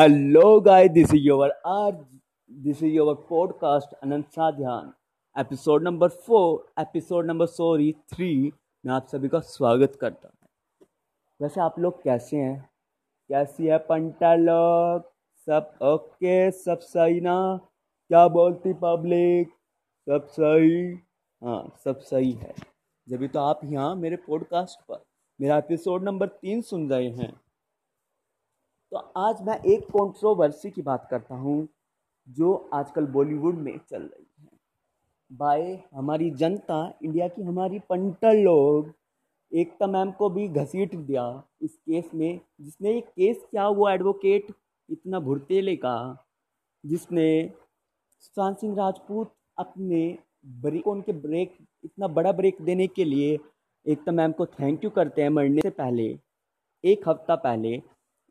Hello, guys. This is your R. This is your podcast अनंत साध्यान episode number four episode number sorry three मैं आप सभी का स्वागत करता हूँ। वैसे आप लोग कैसे हैं? कैसी है पंटा लोग? सब ओके? सब सही ना? क्या बोलती पब्लिक? सब सही? हाँ सब सही है। जब तो आप यहाँ मेरे पॉडकास्ट पर मेरा एपिसोड नंबर तीन सुन रहे हैं तो आज मैं एक कंट्रोवर्सी की बात करता हूँ, जो आजकल बॉलीवुड में चल रही है। बाय हमारी जनता इंडिया की हमारी पंटर लोग, एकता मैम को भी घसीट दिया इस केस में, जिसने ये केस किया वो एडवोकेट इतना भुरतेले का, जिसने सुशांत सिंह राजपूत अपने ब्रेक उनके ब्रेक इतना बड़ा ब्रेक देने के लिए एकता मैम को थैंक यू करते हैं मरने से पहले, एक हफ़्ता पहले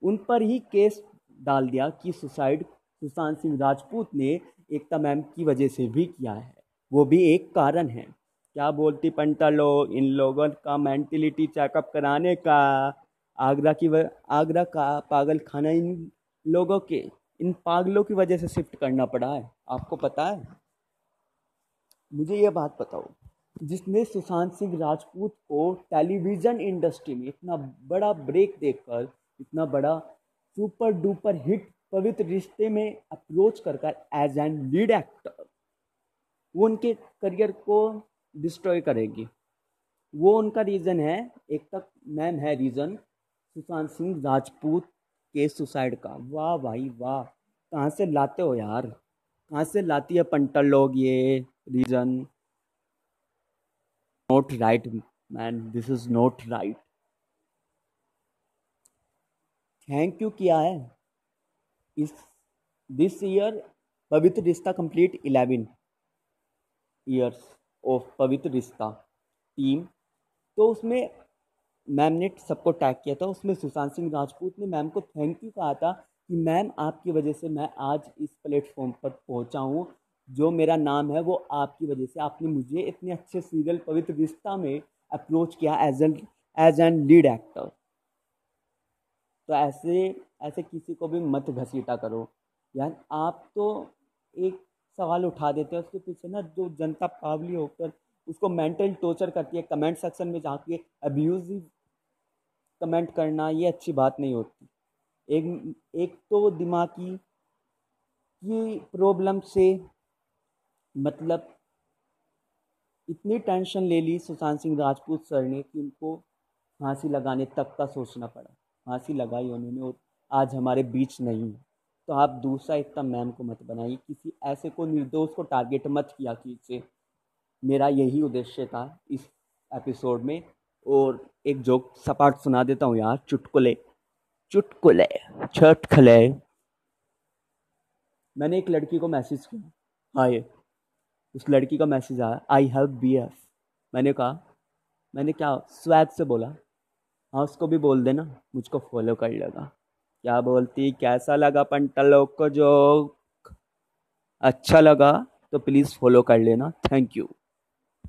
उन पर ही केस डाल दिया कि सुसाइड सुशांत सिंह राजपूत ने एकता मैम की वजह से भी किया है। वो भी एक कारण है। क्या बोलती पंटा लोग इन लोगों का मेंटलिटी चेकअप कराने का, आगरा की आगरा का पागल खाना इन लोगों के, इन पागलों की वजह से शिफ्ट करना पड़ा है? आपको पता है? मुझे ये बात बताओ। जिसने सुशांत सिंह राजपूत को टेलीविज़न इंडस्ट्री में इतना बड़ा ब्रेक देकर इतना बड़ा सुपर डुपर हिट पवित्र रिश्ते में अप्रोच कर कर एज एन लीड एक्टर वो उनके करियर को डिस्ट्रॉय करेगी। वो उनका रीज़न है, एक तक मैम है रीज़न सुशांत सिंह राजपूत के सुसाइड का। वाह भाई वाह, कहाँ से लाते हो यार? कहाँ से लाती है पंटर लोग ये reason not right man this is not right thank you किया है? इस दिस ईयर पवित्र रिश्ता कंप्लीट इलेवन ईयर्स ऑफ़ पवित्र रिश्ता टीम तो उसमें मैम ने सबको टैग किया था। उसमें सुशांत सिंह राजपूत ने मैम को थैंक यू कहा था कि मैम आपकी वजह से मैं आज इस प्लेटफॉर्म पर पहुँचा हूँ। जो मेरा नाम है वो आपकी वजह से। आपने मुझे इतने अच्छे सीरियल पवित्र रिश्ता में अप्रोच किया as an as an lead actor तो ऐसे ऐसे किसी को भी मत घसीटा करो। यार, आप तो एक सवाल उठा देते हैं, उसके पीछे ना जो जनता पावली होकर उसको मेंटल टॉर्चर करती है कमेंट सेक्शन में जाके अब्यूज़ कमेंट करना, ये अच्छी बात नहीं होती। एक एक तो दिमागी की प्रॉब्लम से मतलब इतनी टेंशन ले ली सुशांत सिंह राजपूत सर ने कि उनको फांसी लगाने तक का सोचना पड़ा। फांसी लगाई उन्होंने और आज हमारे बीच नहीं है। तो आप दूसरा इतना मैम को मत बनाइए, किसी ऐसे को निर्दोष को टारगेट मत किया कीजिए। मेरा यही उद्देश्य था इस एपिसोड में और एक जोक सपाट सुना देता हूँ यार, चुटकुले। चुटकुले, छटखले। मैंने एक लड़की को मैसेज किया। हाय उस लड़की का मैसेज आया आई हैव बी एफ़ मैंने कहा, मैंने क्या स्वैग से बोला हाँ उसको भी बोल देना, मुझको फॉलो कर लेगा। क्या बोलती, कैसा लगा पंटलों को जो अच्छा लगा तो प्लीज़ फॉलो कर लेना। Thank you